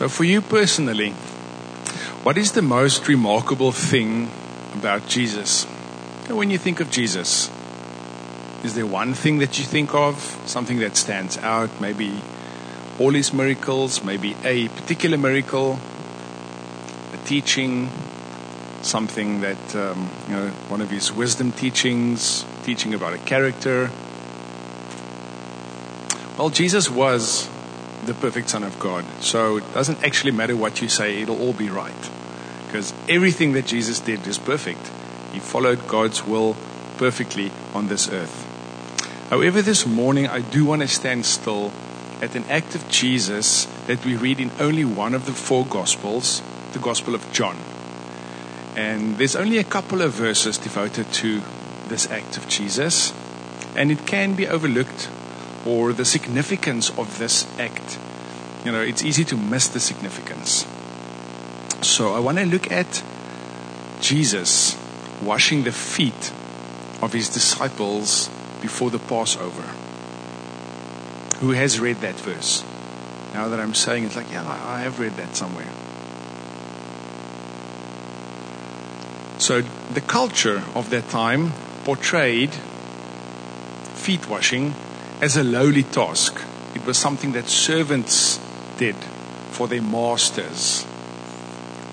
So, for you personally, what is the most remarkable thing about Jesus? When you think of Jesus, is there one thing that you think of, something that stands out? Maybe all his miracles, maybe a particular miracle, a teaching, something that, um, you know, one of his wisdom teachings, teaching about a character. Well, Jesus was the perfect Son of God. So it doesn't actually matter what you say, it'll all be right. Because everything that Jesus did is perfect. He followed God's will perfectly on this earth. However, this morning I do want to stand still at an act of Jesus that we read in only one of the four Gospels, the Gospel of John. And there's only a couple of verses devoted to this act of Jesus, and it can be overlooked or the significance of this act. You know, it's easy to miss the significance. So I want to look at Jesus washing the feet of his disciples before the Passover. Who has read that verse? Now that I'm saying it's like, yeah, I have read that somewhere. So the culture of that time portrayed feet washing as a lowly task. It was something that servants did for their masters.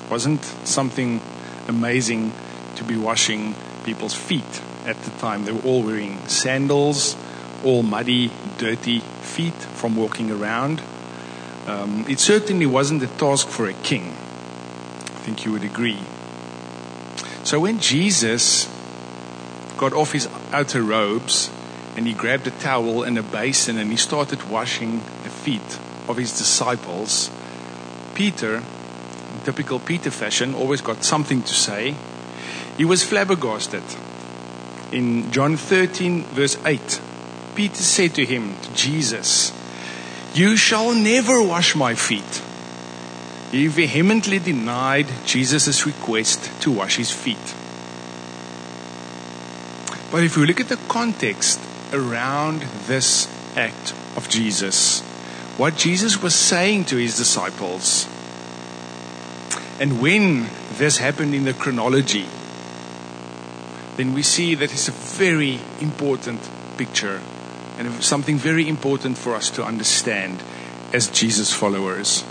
It wasn't something amazing to be washing people's feet at the time. They were all wearing sandals, all muddy, dirty feet from walking around. Um, it certainly wasn't a task for a king. I think you would agree. So when Jesus got off his outer robes and he grabbed a towel and a basin and he started washing the feet of his disciples, Peter, typical Peter fashion, always got something to say. He was flabbergasted. In John 13, verse 8, Peter said to him, to Jesus, You shall never wash my feet. He vehemently denied Jesus' request to wash his feet. But if we look at the context around this act of Jesus, what Jesus was saying to his disciples, and when this happened in the chronology, then we see that it's a very important picture and something very important for us to understand as Jesus followers.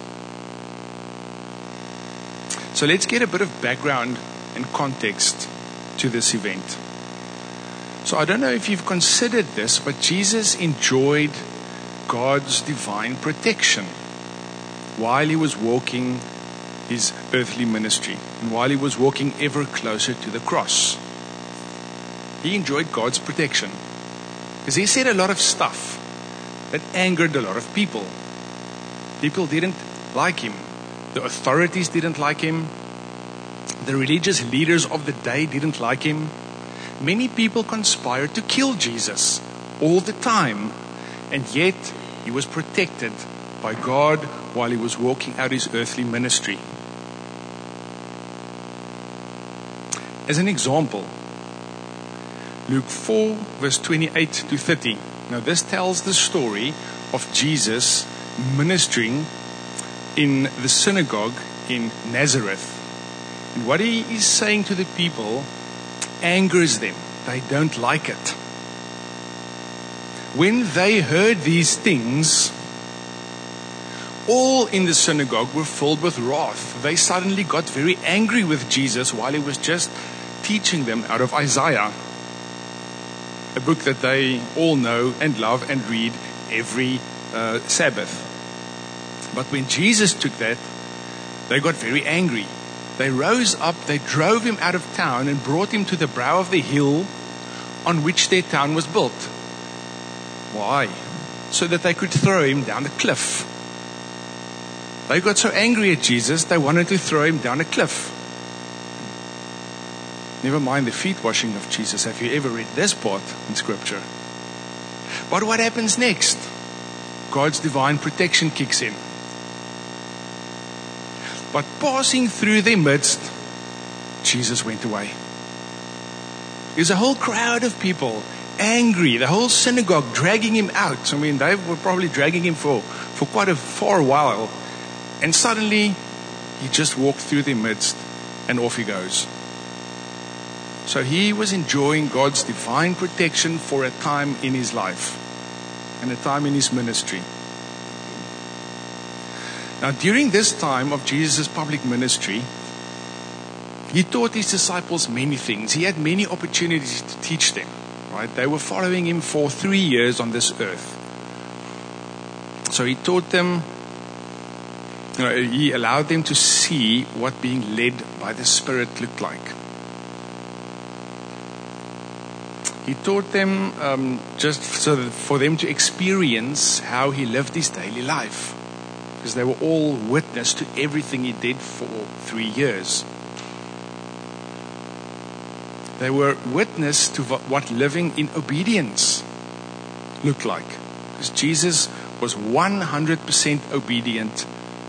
So let's get a bit of background and context to this event. So I don't know if you've considered this, but Jesus enjoyed God's divine protection while he was walking his earthly ministry and while he was walking ever closer to the cross. He enjoyed God's protection because he said a lot of stuff that angered a lot of people. People didn't like him. The authorities didn't like him. The religious leaders of the day didn't like him. Many people conspired to kill Jesus all the time, and yet he was protected by God while he was walking out his earthly ministry. As an example, Luke 4, verse 28 to 30. Now, this tells the story of Jesus ministering in the synagogue in Nazareth. And what he is saying to the people angers them. They don't like it. When they heard these things, all in the synagogue were filled with wrath. They suddenly got very angry with Jesus while he was just teaching them out of Isaiah, a book that they all know and love and read every uh, Sabbath. But when Jesus took that, they got very angry. They rose up, they drove him out of town and brought him to the brow of the hill on which their town was built. Why? So that they could throw him down the cliff. They got so angry at Jesus, they wanted to throw him down a cliff. Never mind the feet washing of Jesus. Have you ever read this part in Scripture? But what happens next? God's divine protection kicks in. But passing through their midst, Jesus went away. There's a whole crowd of people angry, the whole synagogue dragging him out. I mean, they were probably dragging him for, for quite a far while. And suddenly, he just walked through their midst and off he goes. So he was enjoying God's divine protection for a time in his life and a time in his ministry. Now, during this time of Jesus' public ministry, he taught his disciples many things. He had many opportunities to teach them. Right? They were following him for three years on this earth. So he taught them, you know, he allowed them to see what being led by the Spirit looked like. He taught them um, just so for them to experience how he lived his daily life. Because they were all witness to everything he did for three years. They were witness to what living in obedience looked like. Because Jesus was 100% obedient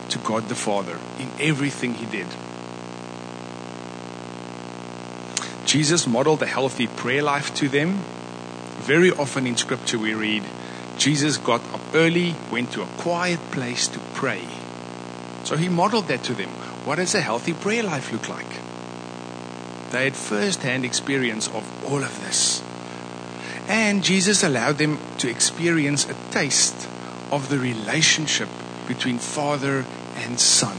to God the Father in everything he did. Jesus modeled a healthy prayer life to them. Very often in scripture we read, Jesus got up early, went to a quiet place to pray. So he modeled that to them. What does a healthy prayer life look like? They had first hand experience of all of this. And Jesus allowed them to experience a taste of the relationship between Father and Son.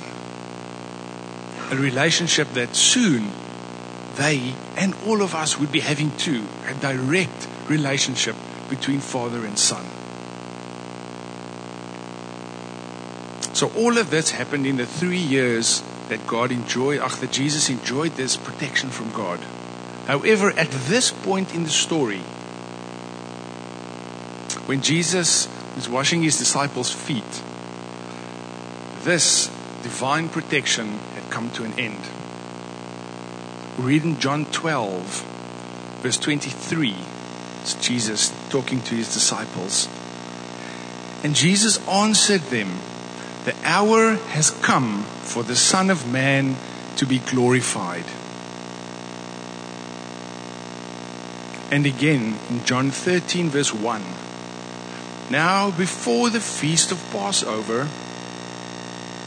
A relationship that soon they and all of us would be having too a direct relationship between Father and Son. So all of this happened in the three years that God enjoyed, after Jesus enjoyed this protection from God. However, at this point in the story, when Jesus was washing his disciples' feet, this divine protection had come to an end. Read in John 12, verse 23, it's Jesus talking to his disciples. And Jesus answered them, The hour has come for the Son of Man to be glorified. And again in John 13, verse 1. Now, before the feast of Passover,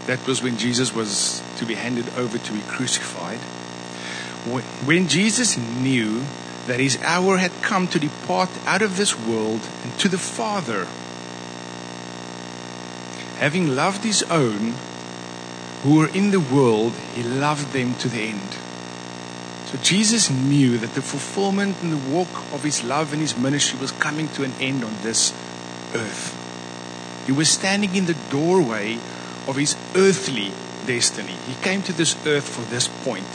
that was when Jesus was to be handed over to be crucified. When Jesus knew that his hour had come to depart out of this world and to the Father, having loved his own who were in the world, he loved them to the end. So Jesus knew that the fulfillment and the walk of his love and his ministry was coming to an end on this earth. He was standing in the doorway of his earthly destiny. He came to this earth for this point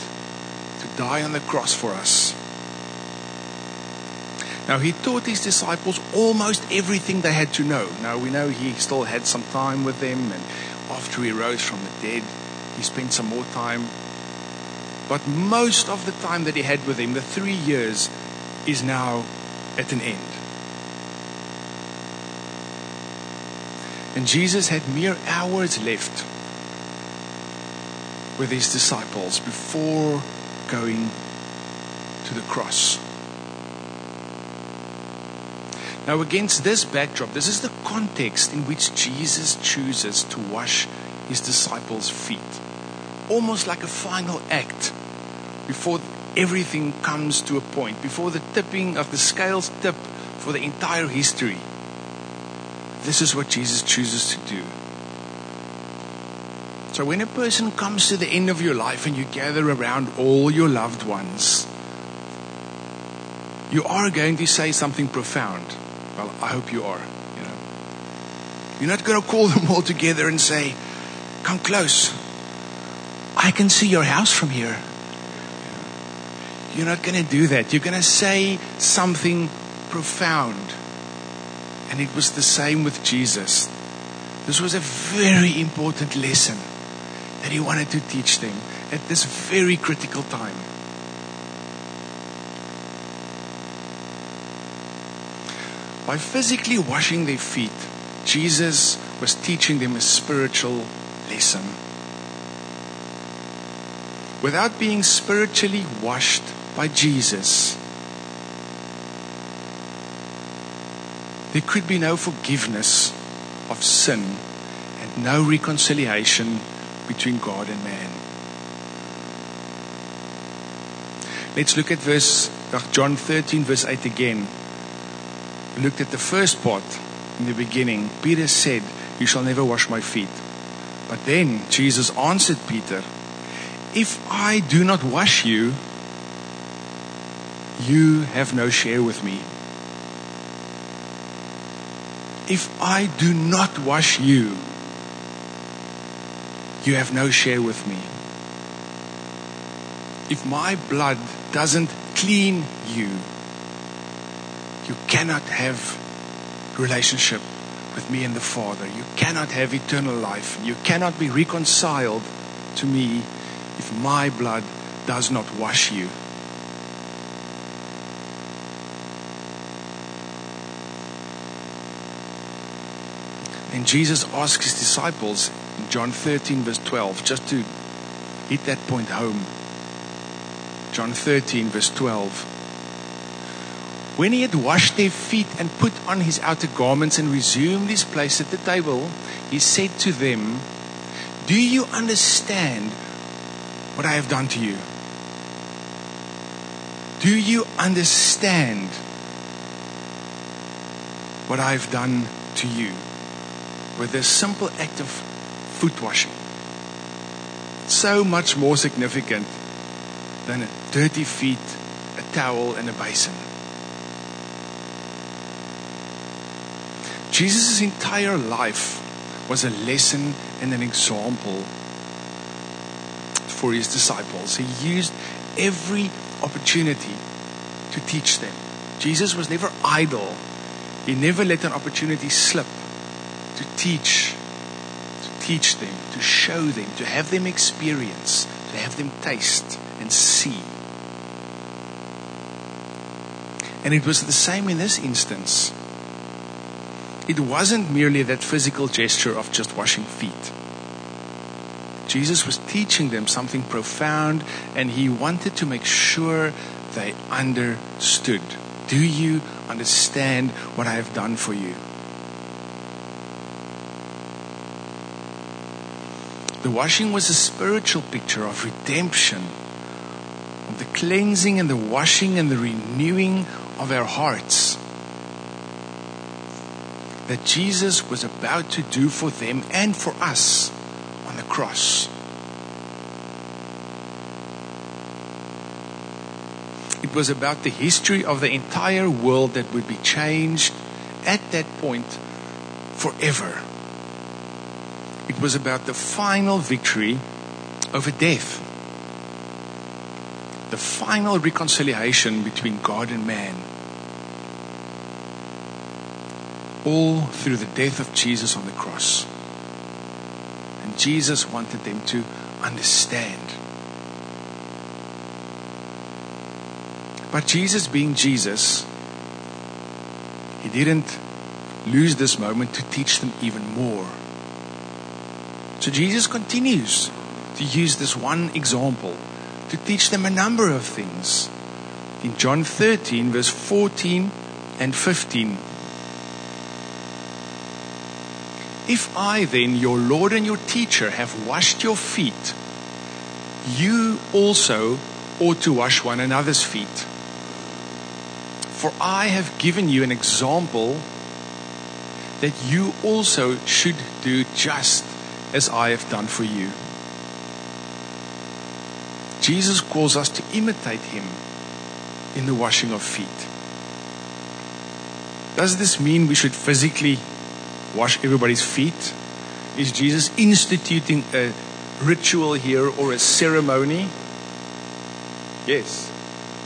to die on the cross for us. Now, he taught his disciples almost everything they had to know. Now, we know he still had some time with them, and after he rose from the dead, he spent some more time. But most of the time that he had with them, the three years, is now at an end. And Jesus had mere hours left with his disciples before going to the cross. Now, against this backdrop, this is the context in which Jesus chooses to wash his disciples' feet. Almost like a final act before everything comes to a point, before the tipping of the scales tip for the entire history. This is what Jesus chooses to do. So, when a person comes to the end of your life and you gather around all your loved ones, you are going to say something profound. Well, I hope you are. You know, you're not going to call them all together and say, "Come close. I can see your house from here." You're not going to do that. You're going to say something profound. And it was the same with Jesus. This was a very important lesson that he wanted to teach them at this very critical time. By physically washing their feet, Jesus was teaching them a spiritual lesson. Without being spiritually washed by Jesus, there could be no forgiveness of sin and no reconciliation between God and man. Let's look at verse John 13, verse 8 again. Looked at the first part in the beginning. Peter said, You shall never wash my feet. But then Jesus answered Peter, If I do not wash you, you have no share with me. If I do not wash you, you have no share with me. If my blood doesn't clean you, you cannot have relationship with me and the Father. You cannot have eternal life. You cannot be reconciled to me if my blood does not wash you. And Jesus asks his disciples in John 13, verse 12, just to hit that point home. John 13, verse 12. When he had washed their feet and put on his outer garments and resumed his place at the table, he said to them, Do you understand what I have done to you? Do you understand what I've done to you? With this simple act of foot washing. So much more significant than dirty feet, a towel, and a basin. Jesus' entire life was a lesson and an example for his disciples. He used every opportunity to teach them. Jesus was never idle. He never let an opportunity slip to teach, to teach them, to show them, to have them experience, to have them taste and see. And it was the same in this instance. It wasn't merely that physical gesture of just washing feet. Jesus was teaching them something profound and he wanted to make sure they understood. Do you understand what I have done for you? The washing was a spiritual picture of redemption, of the cleansing and the washing and the renewing of our hearts that Jesus was about to do for them and for us on the cross. It was about the history of the entire world that would be changed at that point forever. It was about the final victory over death. The final reconciliation between God and man. All through the death of Jesus on the cross. And Jesus wanted them to understand. But Jesus, being Jesus, he didn't lose this moment to teach them even more. So Jesus continues to use this one example to teach them a number of things. In John 13, verse 14 and 15. If I then, your Lord and your teacher, have washed your feet, you also ought to wash one another's feet. For I have given you an example that you also should do just as I have done for you. Jesus calls us to imitate him in the washing of feet. Does this mean we should physically wash everybody's feet? Is Jesus instituting a ritual here or a ceremony? Yes.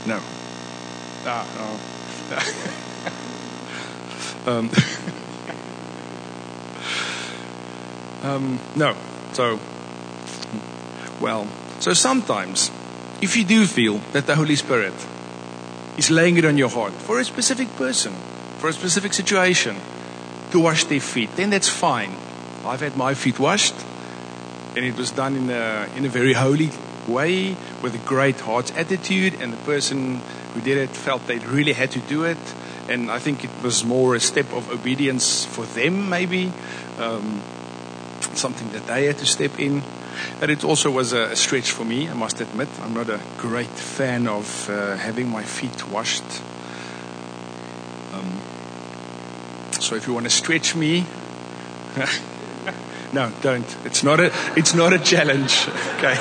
No. Ah, no. um, um, no. So, well, so sometimes, if you do feel that the Holy Spirit is laying it on your heart for a specific person, for a specific situation, to wash their feet, then that's fine. I've had my feet washed, and it was done in a, in a very holy way with a great heart attitude, and the person who did it felt they really had to do it. And I think it was more a step of obedience for them, maybe. Um, something that they had to step in. But it also was a, stretch for me, I must admit. I'm not a great fan of uh, having my feet washed. Um, so if you want to stretch me, no, don't. It's not a, it's not a challenge. Okay.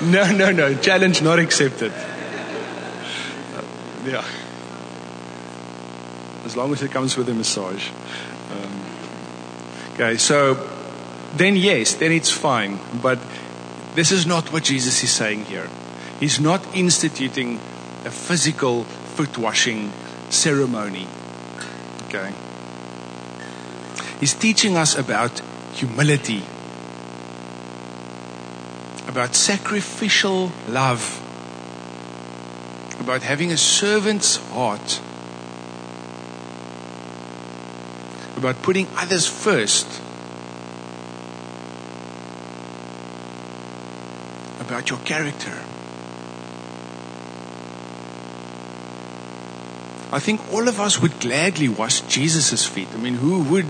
no, no, no. Challenge not accepted. Uh, yeah. As long as it comes with a massage. Um, okay, so then yes, then it's fine. But this is not what Jesus is saying here. He's not instituting a physical foot washing ceremony. Okay. He's teaching us about humility, about sacrificial love, about having a servant's heart, about putting others first about your character. I think all of us would gladly wash Jesus' feet. I mean, who would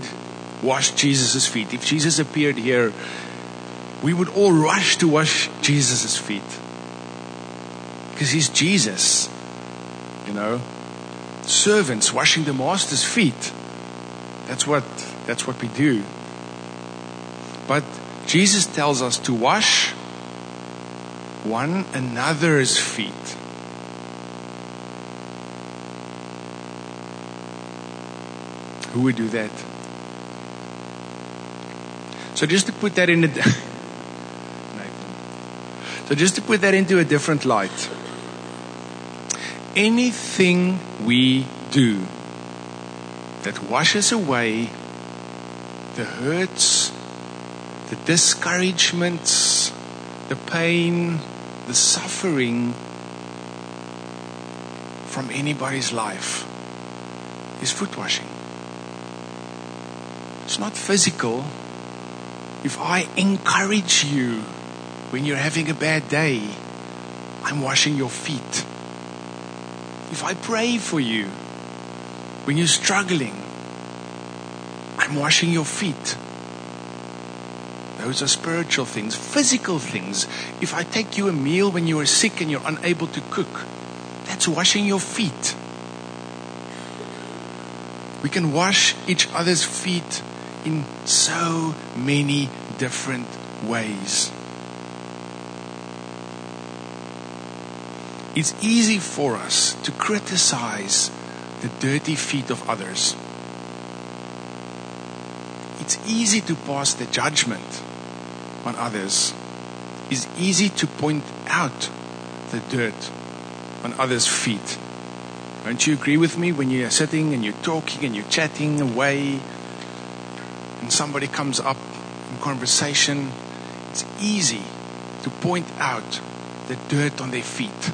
wash Jesus' feet? If Jesus appeared here, we would all rush to wash Jesus' feet. Because he's Jesus. You know? Servants washing the master's feet. That's what that's what we do. But Jesus tells us to wash one another's feet. Who would do that? So just to put that in a So just to put that into a different light. Anything we do that washes away the hurts, the discouragements, the pain, the suffering from anybody's life is foot washing. It's not physical. If I encourage you when you're having a bad day, I'm washing your feet. If I pray for you when you're struggling, I'm washing your feet. Those are spiritual things, physical things. If I take you a meal when you are sick and you're unable to cook, that's washing your feet. We can wash each other's feet in so many different ways. It's easy for us to criticize the dirty feet of others. It's easy to pass the judgment on others. It's easy to point out the dirt on others' feet. Don't you agree with me when you're sitting and you're talking and you're chatting away somebody comes up in conversation? It's easy to point out the dirt on their feet.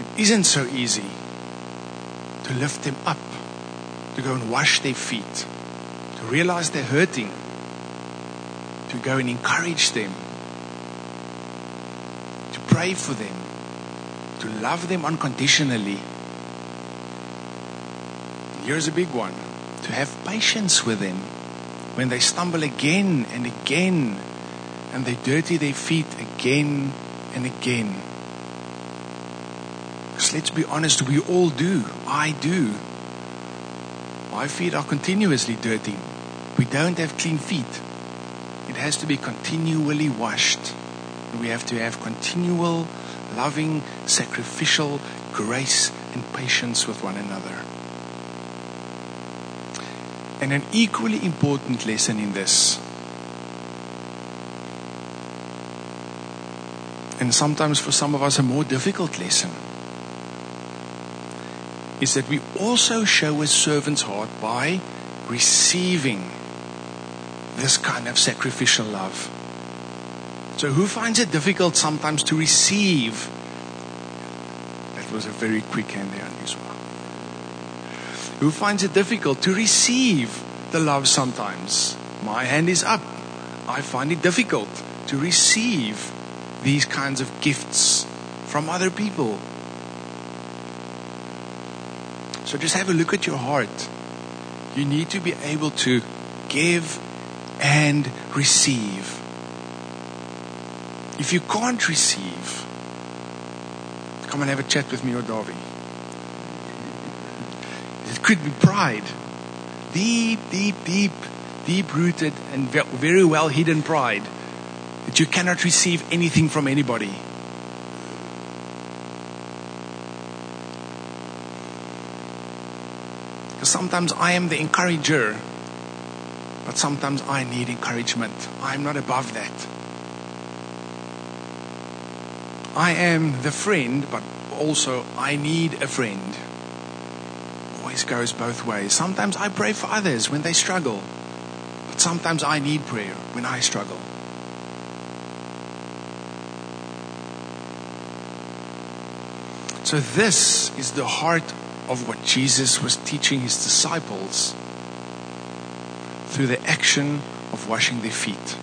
It isn't so easy to lift them up to go and wash their feet, to realize they're hurting, to go and encourage them, to pray for them, to love them unconditionally. Here's a big one to have patience with them when they stumble again and again and they dirty their feet again and again. Because let's be honest, we all do. I do. My feet are continuously dirty. We don't have clean feet. It has to be continually washed. We have to have continual, loving, sacrificial grace and patience with one another. And an equally important lesson in this, and sometimes for some of us a more difficult lesson, is that we also show a servant's heart by receiving this kind of sacrificial love. So, who finds it difficult sometimes to receive? That was a very quick hand there on this one. Who finds it difficult to receive the love sometimes? My hand is up. I find it difficult to receive these kinds of gifts from other people. So just have a look at your heart You need to be able to give and receive. If you can't receive, come and have a chat with me or Darby. Could be pride. Deep, deep, deep, deep rooted and very well hidden pride that you cannot receive anything from anybody. Because sometimes I am the encourager, but sometimes I need encouragement. I'm not above that. I am the friend, but also I need a friend. Always goes both ways. Sometimes I pray for others when they struggle, but sometimes I need prayer when I struggle. So, this is the heart of what Jesus was teaching his disciples through the action of washing their feet.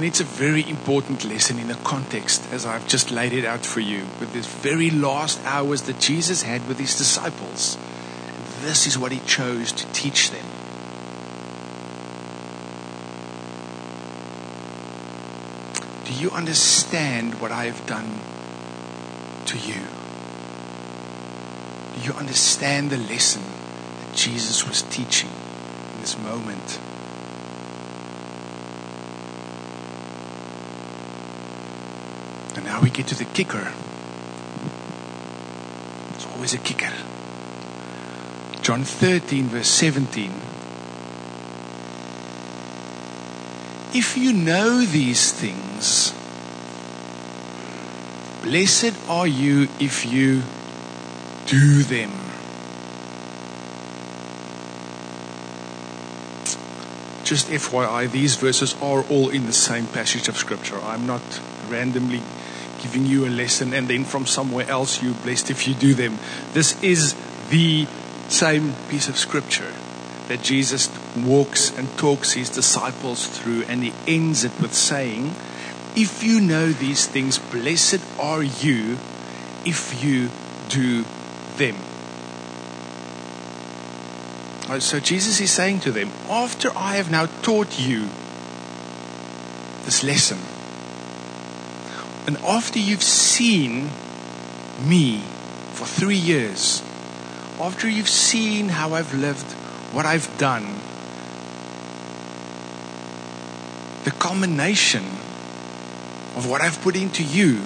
And it's a very important lesson in the context as I've just laid it out for you with these very last hours that Jesus had with his disciples. This is what he chose to teach them. Do you understand what I have done to you? Do you understand the lesson that Jesus was teaching in this moment? And now we get to the kicker. It's always a kicker. John 13, verse 17. If you know these things, blessed are you if you do them. Just FYI, these verses are all in the same passage of Scripture. I'm not randomly giving you a lesson and then from somewhere else you're blessed if you do them. This is the same piece of Scripture that Jesus walks and talks his disciples through, and he ends it with saying, If you know these things, blessed are you if you do them. Oh, so Jesus is saying to them, After I have now taught you this lesson, and after you've seen me for three years, after you've seen how I've lived, what I've done, the culmination of what I've put into you,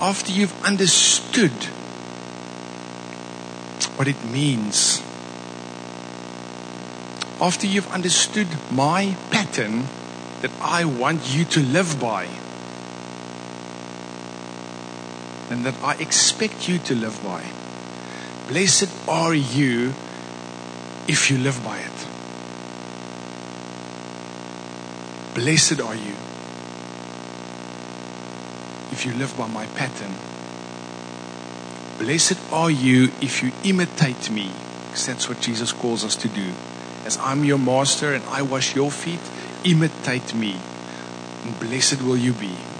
after you've understood what it means, after you've understood my pattern that I want you to live by, and that I expect you to live by. Blessed are you if you live by it. Blessed are you if you live by my pattern. Blessed are you if you imitate me, because that's what Jesus calls us to do. As I'm your master and I wash your feet, imitate me, and blessed will you be.